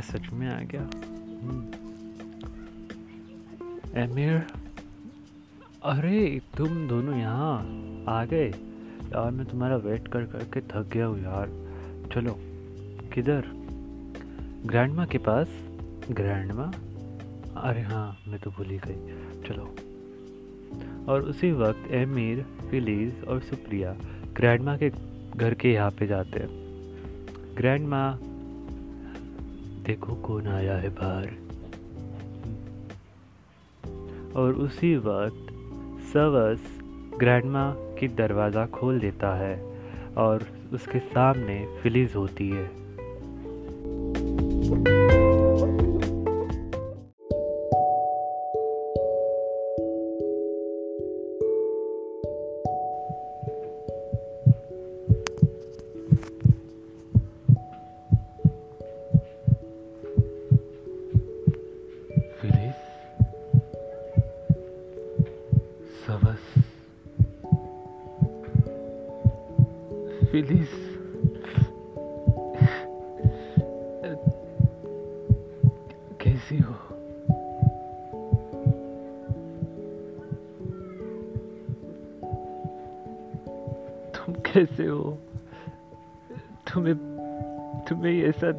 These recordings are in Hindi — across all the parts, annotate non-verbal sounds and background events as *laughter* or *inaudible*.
क्या सच में आ गया? हम्म। एमिर? अरे, तुम दोनों यहाँ आ गए। यार, मैं तुम्हारा वेट कर करके थक गया हूँ यार। चलो, किधर? ग्रैंडमा के पास? ग्रैंडमा? अरे हाँ मैं तो भूल ही गई। चलो। और उसी वक्त एमिर, फिलीज और सुप्रिया ग्रैंडमा के घर के यहाँ पे जाते हैं। ग्रैंडमा देखो कौन आया है बाहर। और उसी वक्त सवस ग्रैंडमा की दरवाज़ा खोल देता है और उसके सामने फिलीज होती है।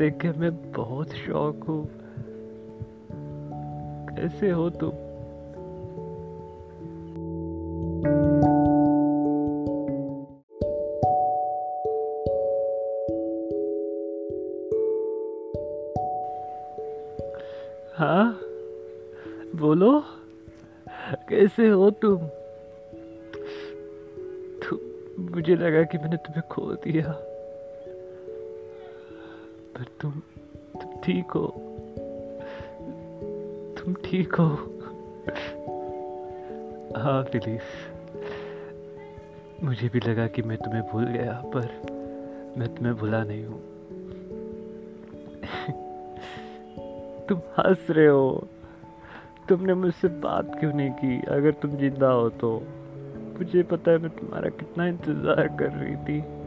देख के मैं बहुत शौक हूँ। कैसे हो तुम? हाँ? बोलो, कैसे हो तुम? तुम मुझे लगा कि मैंने तुम्हें खो दिया। तुम ठीक हो। तुम ठीक हो। हाँ फिलिस। मुझे भी लगा कि मैं तुम्हें भूल गया, पर मैं तुम्हें भूला नहीं हूँ। तुम हंस रहे हो। तुमने मुझसे बात क्यों नहीं की? अगर तुम ज़िंदा हो तो। मुझे पता है मैं तुम्हारा कितना इंतज़ार कर रही थी।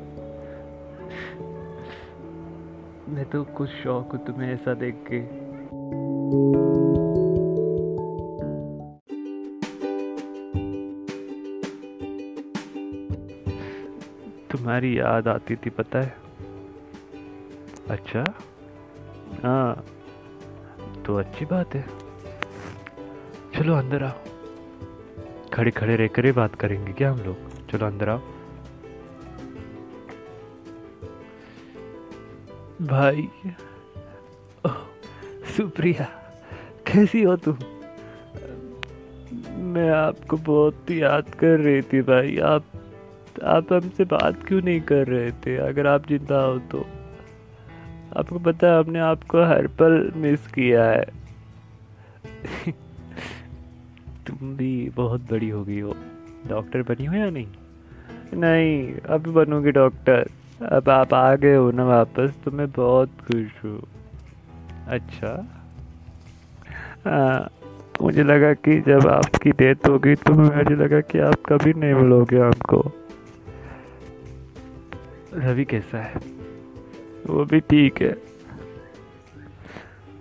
मैं तो कुछ शौक हूँ तुम्हें ऐसा देख के। तुम्हारी याद आती थी, पता है? अच्छा? हाँ तो अच्छी बात है। चलो अंदर आओ। खड़े खड़े रह कर ही बात करेंगे क्या हम लोग? चलो अंदर आओ। भाई। ओह, सुप्रिया कैसी हो तुम? मैं आपको बहुत याद कर रही थी भाई। आप आप हमसे बात क्यों नहीं कर रहे थे? अगर आप ज़िंदा हो तो। आपको पता है हमने आपको हर पल मिस किया है। *laughs* तुम भी बहुत बड़ी हो गई हो। डॉक्टर बनी हो या नहीं? नहीं अब बनोगे डॉक्टर। अब आप आ गए हो ना वापस तो मैं बहुत खुश हूँ। अच्छा। हाँ मुझे लगा कि जब आपकी डेथ होगी तो मुझे लगा कि आप कभी नहीं मिलोगे हमको। रवि कैसा है? वो भी ठीक है।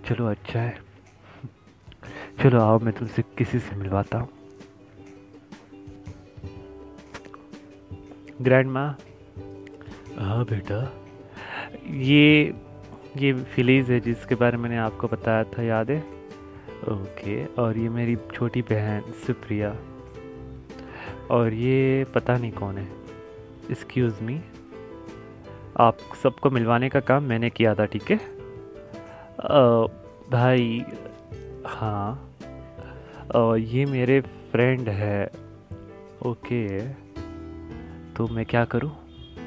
चलो अच्छा है। चलो, आओ, मैं तुमसे किसी से मिलवाता हूँ। ग्रैंड माँ हाँ बेटा। ये ये फिलीज है जिसके बारे में मैंने आपको बताया था याद है? ओके और ये मेरी छोटी बहन सुप्रिया। और ये पता नहीं कौन है। एक्सक्यूज़ मी आप सबको मिलवाने का काम मैंने किया था ठीक है? भाई हाँ। अ, ये मेरे फ्रेंड है। ओके। तो मैं क्या करूँ?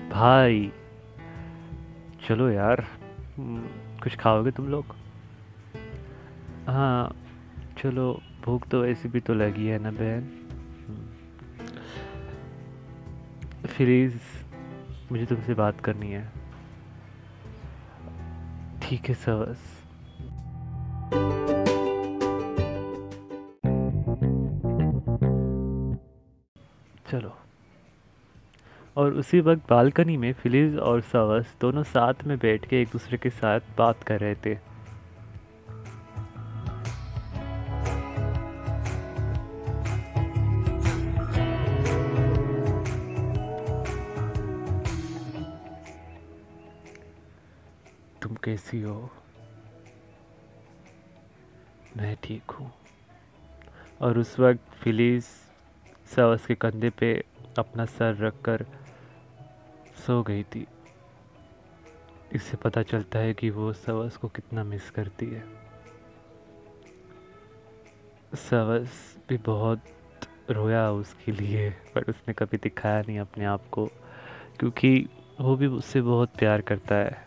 भाई। चलो यार हम्म, कुछ खाओगे तुम लोग? हाँ। चलो भूख तो ऐसी भी तो लगी है ना बहन? फ्रीज मुझे तुमसे बात करनी है। ठीक है सवस और उसी वक्त बालकनी में फिलिज और सवस दोनों साथ में बैठ के एक दूसरे के साथ बात कर रहे थे। तुम कैसी हो? मैं ठीक हूँ। और उस वक्त फिलिज सवस के कंधे पे अपना सर रखकर सो गई थी। इससे पता चलता है कि वो सवस को कितना मिस करती है। सवस भी बहुत रोया उसके लिए, पर उसने कभी दिखाया नहीं अपने आप को, क्योंकि वो भी उससे बहुत प्यार करता है।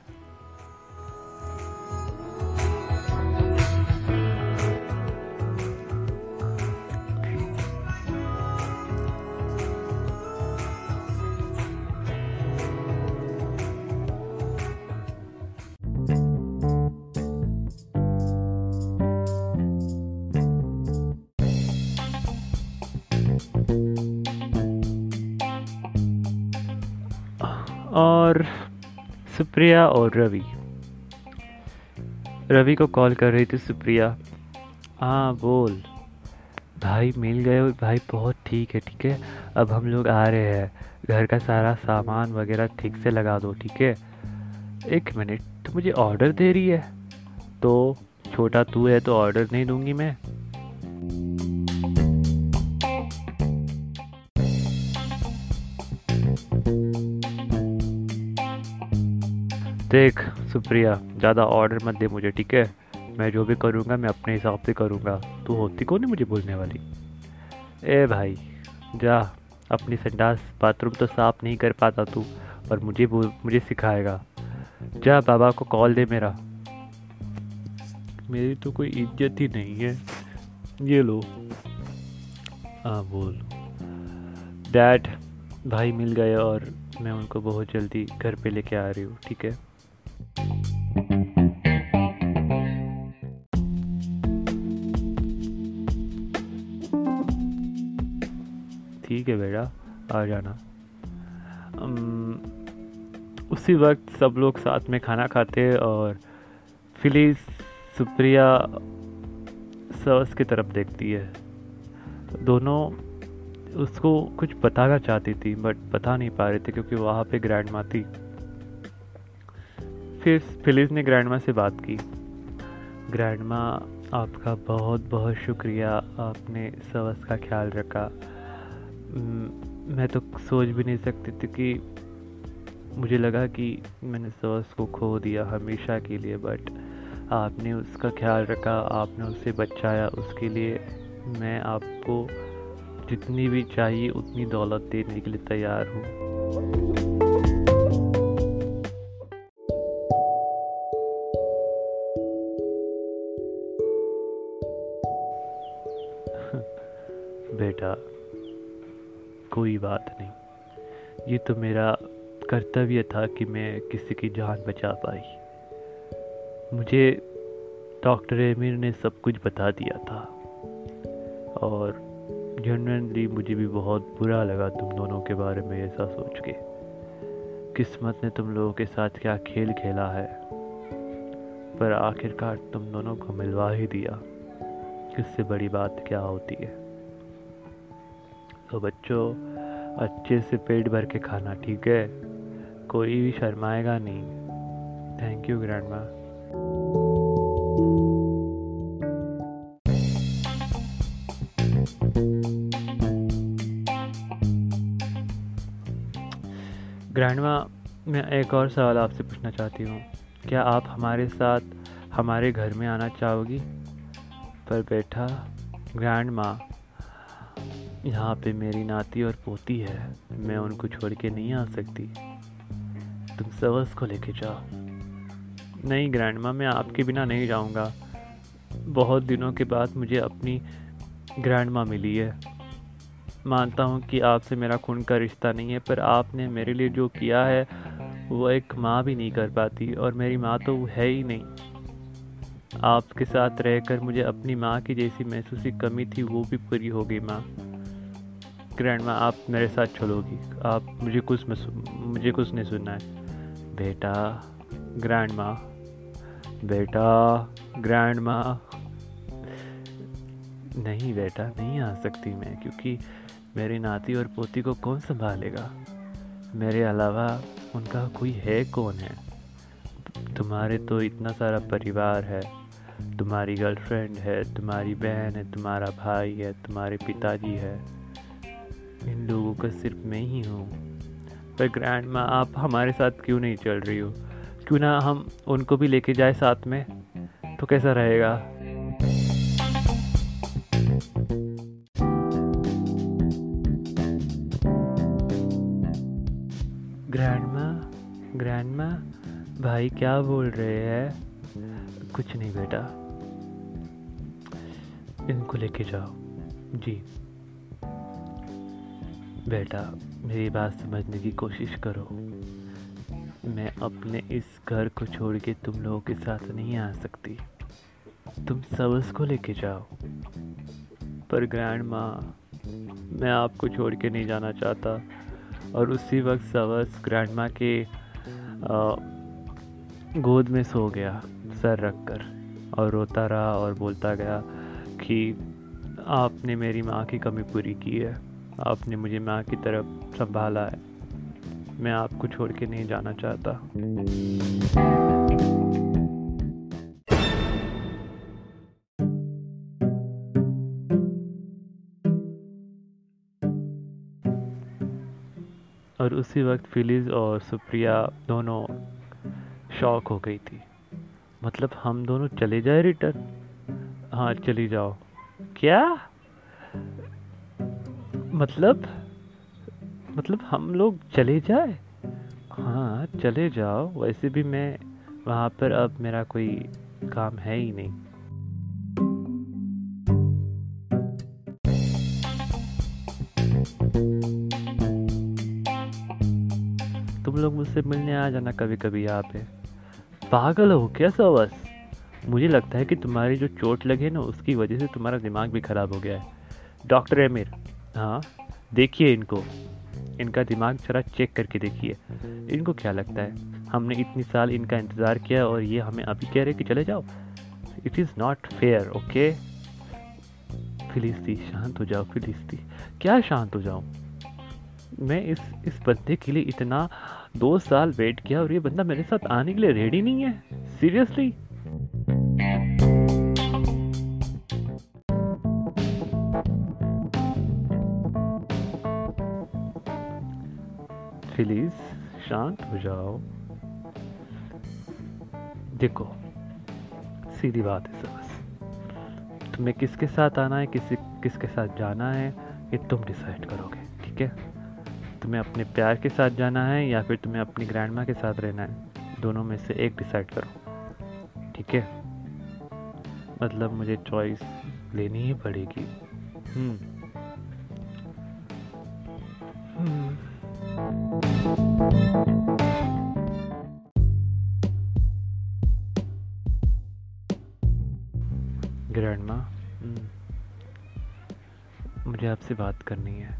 और सुप्रिया और रवि। रवि को कॉल कर रही थी, सुप्रिया हाँ बोल। भाई मिल गए, भाई बहुत ठीक है ठीक है। अब हम लोग आ रहे हैं। घर का सारा सामान वगैरह ठीक से लगा दो, ठीक है। एक मिनट तो मुझे ऑर्डर दे रही है। तो छोटा तू है तो ऑर्डर नहीं दूँगी मैं। देख सुप्रिया, ज़्यादा ऑर्डर मत दे मुझे, ठीक है? मैं जो भी करूँगा, मैं अपने हिसाब से करूँगा। तू होती कौन है मुझे बोलने वाली? ए भाई, जा, अपनी संडास बाथरूम तो साफ़ नहीं कर पाता तू और मुझे मुझे सिखाएगा। जा, बाबा को कॉल दे मेरा। मेरी तो कोई इज़्ज़त ही नहीं है। ये लो। हाँ बोल। डैड भाई मिल गए और मैं उनको बहुत जल्दी घर पे लेके आ रही हूँ, ठीक है? आ जाना। उसी वक्त सब लोग साथ में खाना खाते और फिलिस सुप्रिया सवस की तरफ़ देखती है। दोनों उसको कुछ बताना चाहती थी बट बता नहीं पा रहे थे क्योंकि वहाँ पे ग्रैंड माँ थी। फिर फिलिस ने ग्रैंड माँ से बात की। ग्रैंड माँ आपका बहुत बहुत शुक्रिया, आपने सवस का ख्याल रखा। मैं तो सोच भी नहीं सकती थी कि मुझे लगा कि मैंने सॉस को खो दिया हमेशा के लिए बट आपने उसका ख्याल रखा, आपने उसे बचाया। उसके लिए मैं आपको जितनी भी चाहिए उतनी दौलत देने के लिए तैयार हूँ। बात नहीं। ये तो मेरा कर्तव्य था कि मैं किसी की जान बचा पाई। मुझे डॉक्टर एमिर ने सब कुछ बता दिया था। और जनरली मुझे भी बहुत बुरा लगा तुम दोनों के बारे में ऐसा सोच के। किस्मत ने तुम लोगों के साथ क्या खेल खेला है? पर आखिरकार तुम दोनों को मिलवा ही दिया। इससे बड़ी बात क्या होती है? तो बच्चों अच्छे से पेट भर के खाना, ठीक है? कोई भी शर्माएगा नहीं। Thank you grandma grandma मैं एक और सवाल आपसे पूछना चाहती हूँ। क्या आप हमारे साथ, हमारे घर में आना चाहोगी? पर बेटा ग्रैंड माँ यहाँ पे मेरी नाती और पोती है। मैं उनको छोड़ के नहीं आ सकती। तुम सवस को लेके जाओ। नहीं ग्रैंडमा मैं आपके बिना नहीं जाऊँगा। बहुत दिनों के बाद मुझे अपनी ग्रैंडमा मिली है। मानता हूँ कि आपसे मेरा खून का रिश्ता नहीं है, पर आपने मेरे लिए जो किया है, वो एक माँ भी नहीं कर पाती और मेरी माँ तो है ही नहीं। आपके साथ रहकर मुझे अपनी माँ की जैसी महसूसी कमी थी, वो भी पूरी हो गई माँ। ग्रैंड माँ आप मेरे साथ चलोगी। आप मुझे कुछ मुझे कुछ नहीं सुनना है। बेटा ग्रैंड माँ, बेटा ग्रैंड माँ। नहीं बेटा, नहीं आ सकती मैं, क्योंकि मेरी नाती और पोती को कौन संभालेगा? मेरे अलावा उनका कोई है कौन है? तुम्हारे तो इतना सारा परिवार है। तुम्हारी गर्लफ्रेंड है, तुम्हारी बहन है, तुम्हारा भाई है, तुम्हारे पिताजी है। इन लोगों का सिर्फ़ मैं ही हूँ। पर ग्रैंड माँ आप हमारे साथ क्यों नहीं चल रही हो? क्यों ना हम उनको भी लेके जाए साथ में? तो कैसा रहेगा? ग्रैंड माँ ग्रैंड माँ भाई क्या बोल रहे हैं? कुछ नहीं बेटा। इनको लेके जाओ। जी। बेटा, मेरी बात समझने की कोशिश करो। मैं अपने इस घर को छोड़ के तुम लोगों के साथ नहीं आ सकती। तुम सबस को लेके जाओ। पर ग्रैंड माँ मैं आपको छोड़ के नहीं जाना चाहता। और उसी वक्त सवस ग्रैंड माँ के गोद में सो गया, सर रख कर और रोता रहा और बोलता गया कि आपने मेरी माँ की कमी पूरी की है। आपने मुझे माँ की तरफ़ संभाला है। मैं आपको छोड़ के नहीं जाना चाहता। और उसी वक्त फिलिज और सुप्रिया दोनों शॉक हो गई थी। मतलब हम दोनों चले जाए रिटर्न? हाँ चली जाओ। क्या? मतलब मतलब हम लोग चले जाए? हाँ चले जाओ। वैसे भी मैं वहाँ पर अब मेरा कोई काम है ही नहीं। तुम लोग मुझसे मिलने आ जाना कभी कभी यहाँ पे। पागल हो क्या सो बस? मुझे लगता है कि तुम्हारी जो चोट लगे ना, उसकी वजह से तुम्हारा दिमाग भी ख़राब हो गया है। डॉक्टर एमिर हाँ देखिए इनको। इनका दिमाग जरा चेक करके देखिए। इनको क्या लगता है? हमने इतनी साल इनका इंतज़ार किया और ये हमें अभी कह रहे कि चले जाओ। It is not fair okay फिलिस्ती शांत हो जाओ फिलिस्ती क्या शांत हो जाओ मैं इस इस बंदे के लिए इतना दो साल वेट किया और ये बंदा मेरे साथ आने के लिए रेडी नहीं है। सीरियसली फिलीज शांत हो जाओ। देखो, सीधी बात है सबस तुम्हें किसके साथ आना है, किसी, किसके साथ जाना है, ये तुम डिसाइड करोगे, ठीक है? तुम्हें अपने प्यार के साथ जाना है या फिर तुम्हें अपनी ग्रैंड माँ के साथ रहना है, दोनों में से एक डिसाइड करो, ठीक है? मतलब मुझे चॉइस लेनी ही पड़ेगी। हम्म। ग्रैंड माँ हम्म। मुझे आपसे बात करनी है।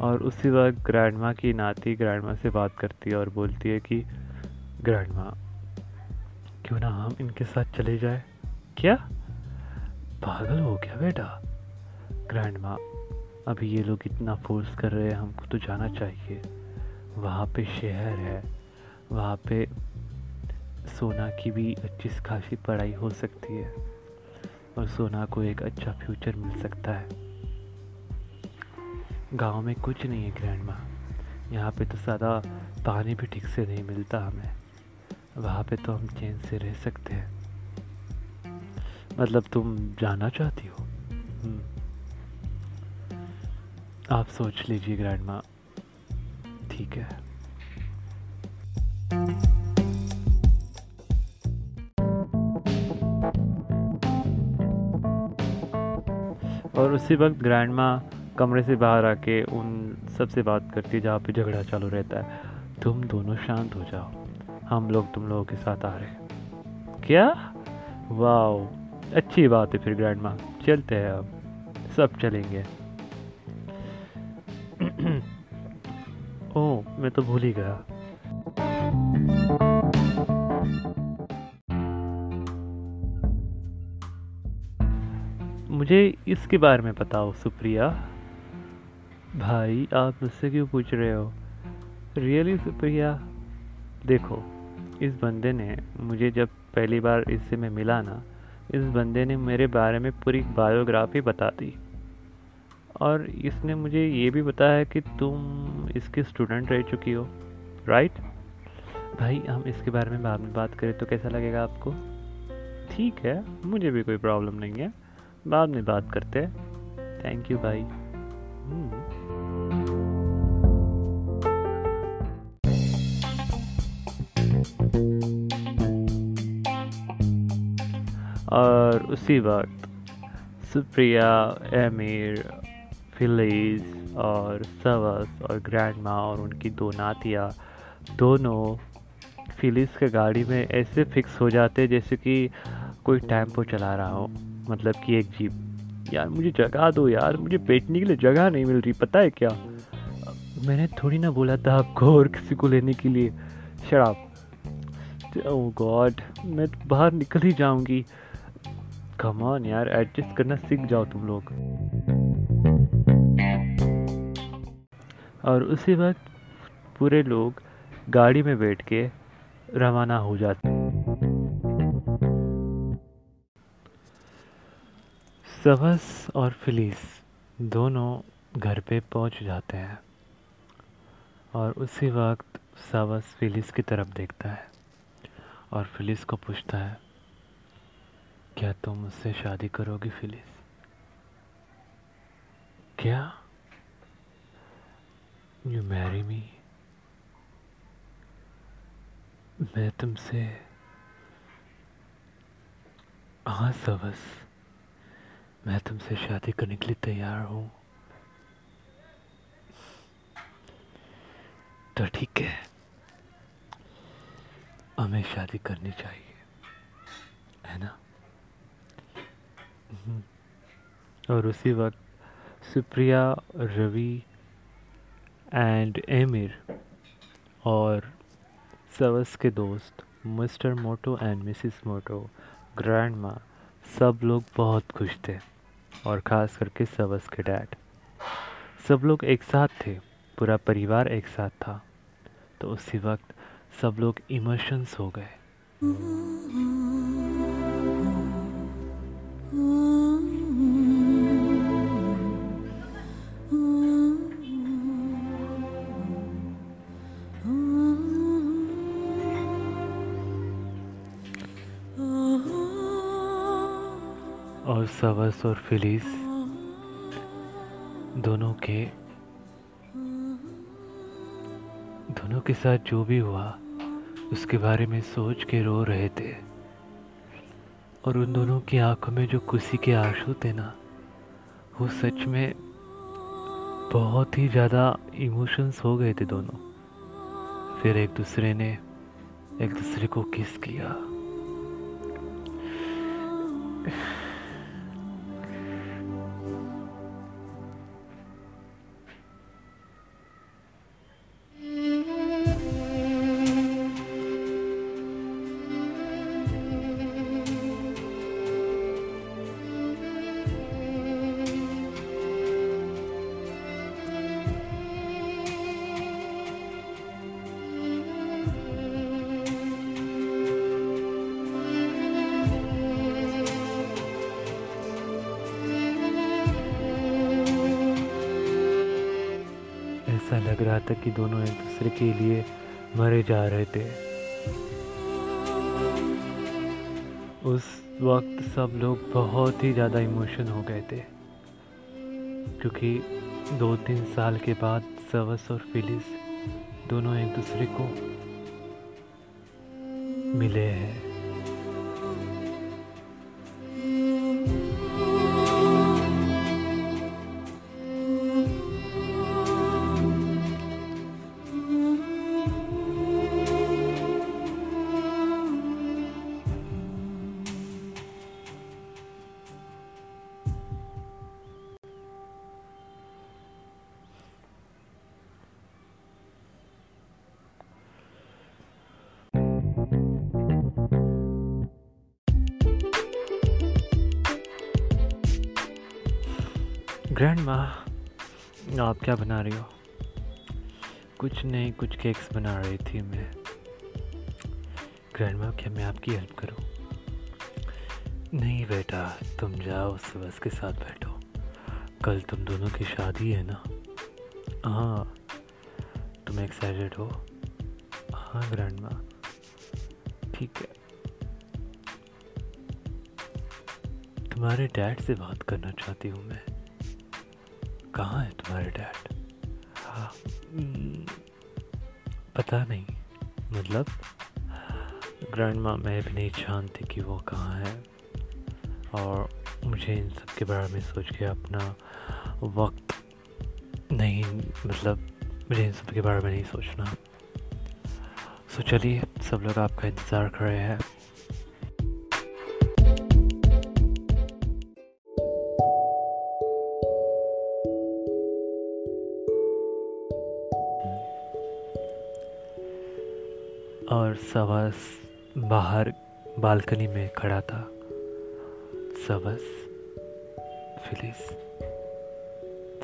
और उसी वक्त ग्रैंड माँ की नाती ग्रैंड माँ से बात करती है और बोलती है कि ग्रैंड माँ क्यों ना हम इनके साथ चले जाए? क्या? पागल हो गया बेटा। ग्रैंड माँ अभी ये लोग इतना फोर्स कर रहे हैं, हमको तो जाना चाहिए। वहाँ पे शहर है। वहाँ पे सोना की भी अच्छी खासी पढ़ाई हो सकती है और सोना को एक अच्छा फ्यूचर मिल सकता है। गाँव में कुछ नहीं है ग्रैंड माँ यहाँ पे तो ज़्यादा पानी भी ठीक से नहीं मिलता हमें। वहाँ पे तो हम चैन से रह सकते हैं। मतलब तुम जाना चाहती हो? हम्म। आप सोच लीजिए ग्रैंड माँ ठीक है। और उसी वक्त ग्रैंड माँ कमरे से बाहर आके उन सबसे बात करती है जहाँ पे झगड़ा चालू रहता है। तुम दोनों शांत हो जाओ। हम लोग तुम लोगों के साथ आ रहे हैं। क्या? वाह अच्छी बात है फिर ग्रैंड माँ चलते हैं अब। सब चलेंगे। मैं तो भूल ही गया। मुझे इसके बारे में बताओ, सुप्रिया। भाई, आप मुझसे क्यों पूछ रहे हो? रियली सुप्रिया? देखो, इस बंदे ने मुझे जब पहली बार इससे मैं मिला ना, इस बंदे ने मेरे बारे में पूरी बायोग्राफी बता दी। और इसने मुझे ये भी बताया कि तुम इसके स्टूडेंट रह चुकी हो राइट भाई, हम इसके बारे में बाद में बात करें तो कैसा लगेगा आपको? ठीक है, मुझे भी कोई प्रॉब्लम नहीं है। बाद में बात करते हैं। थैंक यू भाई। और उसी वक्त सुप्रिया एमिर फिलीज और सवस और ग्रैंड माँ और उनकी दो नातियाँ, दोनों फिलीज के गाड़ी में ऐसे फिक्स हो जाते जैसे कि कोई टेंपो चला रहा हो। मतलब कि एक जीप, यार मुझे जगह दो यार, मुझे बैठने के लिए जगह नहीं मिल रही, पता है क्या? मैंने थोड़ी ना बोला था आपको और किसी को लेने के लिए। शराब ओह गॉड मैं तो बाहर निकल ही जाऊँगी। कमान यार एडजस्ट करना सीख जाओ तुम लोग. और उसी वक्त पूरे लोग गाड़ी में बैठ के रवाना हो जाते सवस और फिलिस दोनों घर पे पहुँच जाते हैं और उसी वक्त सवस फिलिस की तरफ़ देखता है और फिलिस को पूछता है, क्या तुम मुझसे शादी करोगी फिलिस? क्या यू मैरी मी मैं तुमसे हाँ सबस मैं तुमसे शादी करने के लिए तैयार हूँ। तो ठीक है, हमें शादी करनी चाहिए, है ना? और उसी वक्त सुप्रिया, रवि एंड एमिर और सवस के दोस्त mister Moto and missus Moto grandma सब लोग बहुत खुश थे और ख़ास करके सवस के डैड सब लोग एक साथ थे, पूरा परिवार एक साथ था। तो उसी वक्त सब लोग इमोशंस हो गए। और सवस और फिलिस दोनों के दोनों के साथ जो भी हुआ, उसके बारे में सोच के रो रहे थे। और उन दोनों की आँखों में जो खुशी के आँसू थे ना, वो सच में बहुत ही ज़्यादा इमोशंस हो गए थे दोनों। फिर एक दूसरे ने, एक दूसरे को किस किया। रहा था कि दोनों एक दूसरे के लिए मरे जा रहे थे। उस वक्त सब लोग बहुत ही ज़्यादा इमोशन हो गए थे, क्योंकि दो तीन साल के बाद सवस और फिलिस दोनों एक दूसरे को मिले हैं। ग्रैंड माँ आप क्या बना रही हो? कुछ नहीं, कुछ केक्स बना रही थी मैं। ग्रैंड माँ क्या मैं आपकी हेल्प करूँ? नहीं बेटा, तुम जाओ, सुबह के साथ बैठो। कल तुम दोनों की शादी है ना? हाँ। तुम एक्साइटेड हो? हाँ ग्रैंड माँ ठीक है। तुम्हारे डैड से बात करना चाहती हूँ मैं। कहाँ है तुम्हारे डैड? पता नहीं। मतलब? ग्रैंड माँ मैं भी नहीं जानती कि वो कहाँ है। और मुझे इन सब के बारे में सोच के अपना वक्त नहीं मतलब मुझे इन सब के बारे में नहीं सोचना। सो चलिए, सब लोग आपका इंतज़ार कर रहे हैं। और सवस बाहर बालकनी में खड़ा था। सवस फिलिस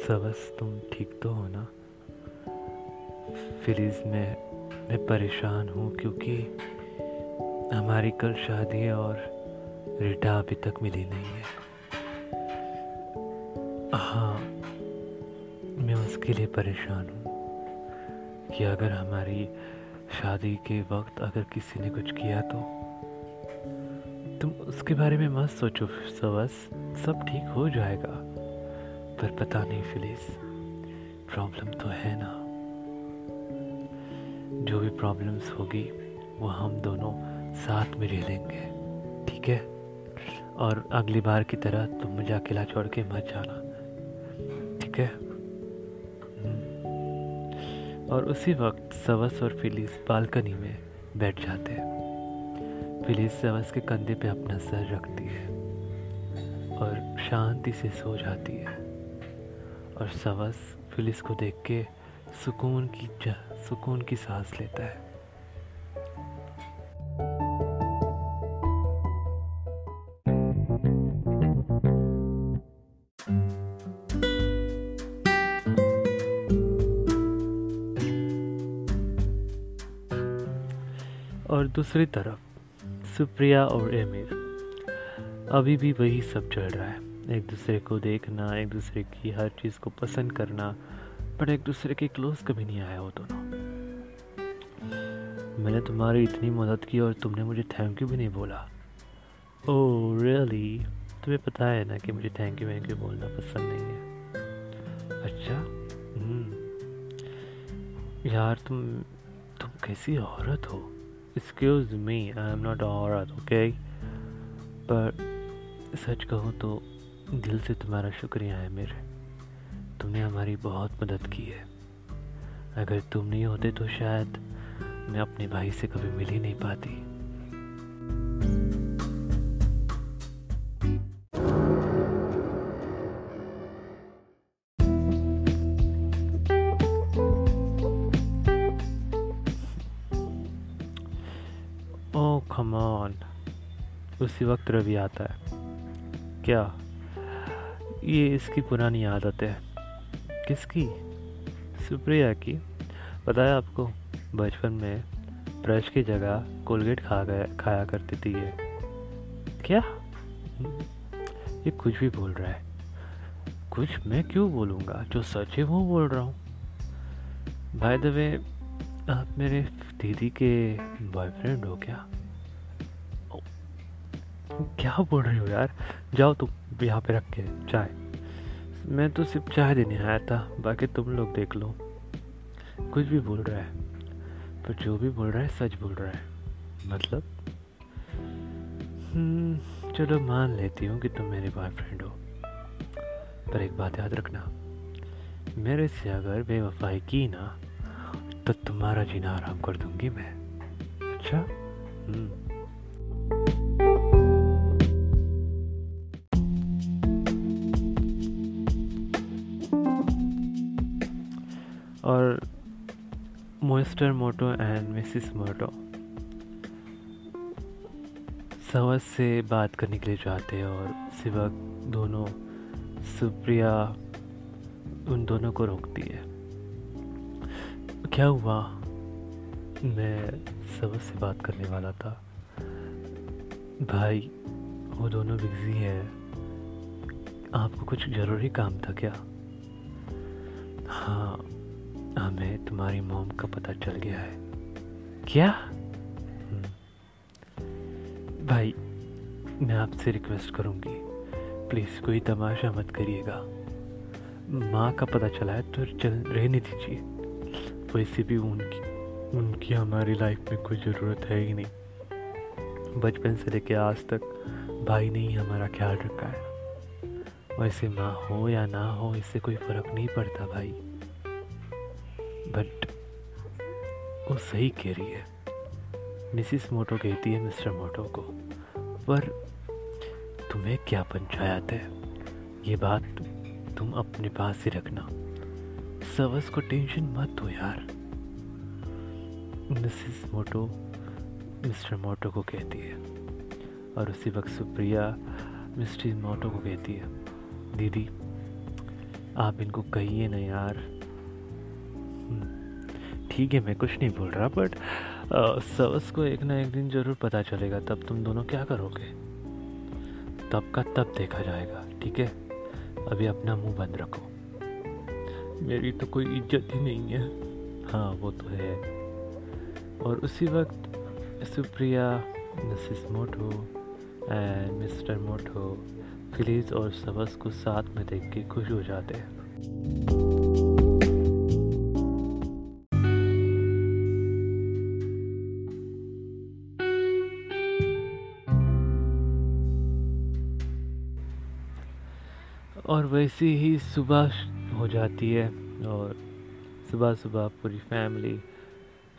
सवस तुम ठीक तो हो ना? फिलिस, मैं मैं परेशान हूँ क्योंकि हमारी कल शादी है और रिटा अभी तक मिली नहीं है। हाँ मैं उसके लिए परेशान हूँ कि अगर हमारी शादी के वक्त अगर किसी ने कुछ किया तो? तुम उसके बारे में मत सोचो, सवस। सब ठीक हो जाएगा। पर पता नहीं, फिलिस, प्रॉब्लम तो है ना? जो भी प्रॉब्लम्स होगी, वो हम दोनों साथ में रह लेंगे। ठीक है? और अगली बार की तरह तुम मुझे अकेला छोड़ के मत जाना। ठीक है? और उसी वक्त सवस और फिलिस बालकनी में बैठ जाते हैं। फिलिस सवस के कंधे पे अपना सर रखती है और शांति से सो जाती है। और सवस फिलिस को देख के सुकून की सुकून की सांस लेता है। दूसरी तरफ़, सुप्रिया और एमिर अभी भी वही सब चल रहा है। एक दूसरे को देखना, एक दूसरे की हर चीज़ को पसंद करना बट एक दूसरे के क्लोज कभी नहीं आया वो दोनों। मैंने तुम्हारी इतनी मदद की और तुमने मुझे थैंक यू भी नहीं बोला। ओह रियली तुम्हें पता है ना कि मुझे थैंक यू वैंक यू बोलना पसंद नहीं है। अच्छा? हम्म। यार तुम तुम कैसी औरत हो। Excuse me I am not औरत ओके पर सच कहूँ तो दिल से तुम्हारा शुक्रिया है मेरे तुमने हमारी बहुत मदद की है। अगर तुम नहीं होते तो शायद मैं अपने भाई से कभी मिल ही नहीं पाती। उसी वक्त रवि आता है। क्या ये इसकी पुरानी आदत है? किसकी? सुप्रिया की। है आपको, बचपन में ब्रश की जगह कोलगेट खा गया, खाया करती थी ये। क्या? ये कुछ भी बोल रहा है। कुछ मैं क्यों बोलूँगा? जो सच है वो बोल रहा हूँ। भाई द वे आप मेरे दीदी के बॉयफ्रेंड हो क्या? क्या बोल रही हो यार? जाओ तुम यहाँ पे रख के चाय। मैं तो सिर्फ़ चाय देने आया था बाकी तुम लोग देख लो। कुछ भी बोल रहा है पर जो भी बोल रहा है सच बोल रहा है। मतलब? हम्म, चलो मान लेती हूँ कि तुम मेरे बॉयफ्रेंड हो। पर एक बात याद रखना मेरे से अगर बेवफाई की ना तो तुम्हारा जीना आराम कर दूँगी मैं। अच्छा? और मोस्टर मोटो एंड मिसिस मोटो। सवस से बात करने के लिए जाते हैं और सिवक दोनों सुप्रिया उन दोनों को रोकती है। क्या हुआ? मैं सबक से बात करने वाला था। भाई, वो दोनों बिज़ी हैं। आपको कुछ ज़रूरी काम था क्या? हाँ हमें तुम्हारी मोम का पता चल गया है। क्या? हम्म। भाई, मैं आपसे रिक्वेस्ट करूँगी, प्लीज़ कोई तमाशा मत करिएगा। माँ का पता चला है तो चल, रहने दीजिए। वैसे भी उनकी उनकी हमारी लाइफ में कोई ज़रूरत है ही नहीं। बचपन से लेके आज तक, भाई ने ही हमारा ख्याल रखा है। वैसे माँ हो या ना हो, इससे कोई फ़र्क नहीं पड़ता भाई। बट वो सही कह रही है। मिसिस मोटो कहती है मिस्टर मोटो को, पर तुम्हें क्या पंचायत है? ये बात तुम अपने पास ही रखना। सवस को टेंशन मत दो यार। मिसिस मोटो, मिस्टर मोटो को कहती है और उसी वक्त सुप्रिया मिस्टर मोटो को कहती है, दीदी, आप इनको कहिए ना यार ठीक है, मैं कुछ नहीं बोल रहा बट सवस को एक ना एक दिन ज़रूर पता चलेगा, तब तुम दोनों क्या करोगे? तब का तब देखा जाएगा, ठीक है? अभी अपना मुँह बंद रखो। मेरी तो कोई इज़्ज़त ही नहीं है। हाँ वो तो है। और उसी वक्त Supriya, missus Moto and mister Moto Phillies और सबस को साथ में देख के खुश हो जाते हैं। और वैसे ही सुबह हो जाती है और सुबह सुबह पूरी फैमिली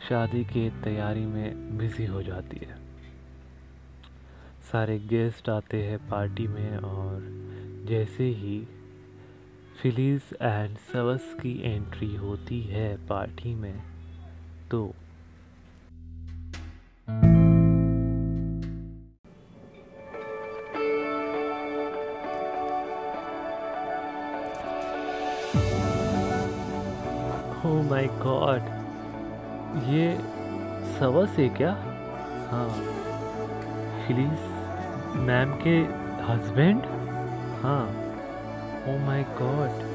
शादी की तैयारी में बिज़ी हो जाती है। सारे गेस्ट आते हैं पार्टी में और जैसे ही फिलीज एंड सवस की एंट्री होती है पार्टी में तो से क्या? हाँ। फिलीस मैम के हस्बैंड हाँ। ओ माय गॉड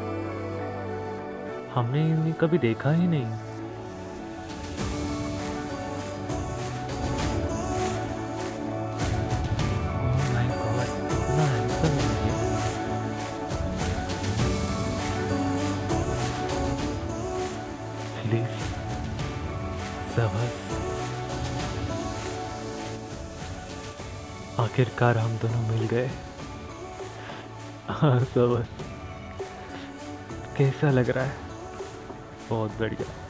हमने इन्हें कभी देखा ही नहीं। आखिरकार हम दोनों मिल गए। हाँ सब कैसा लग रहा है? बहुत बढ़िया।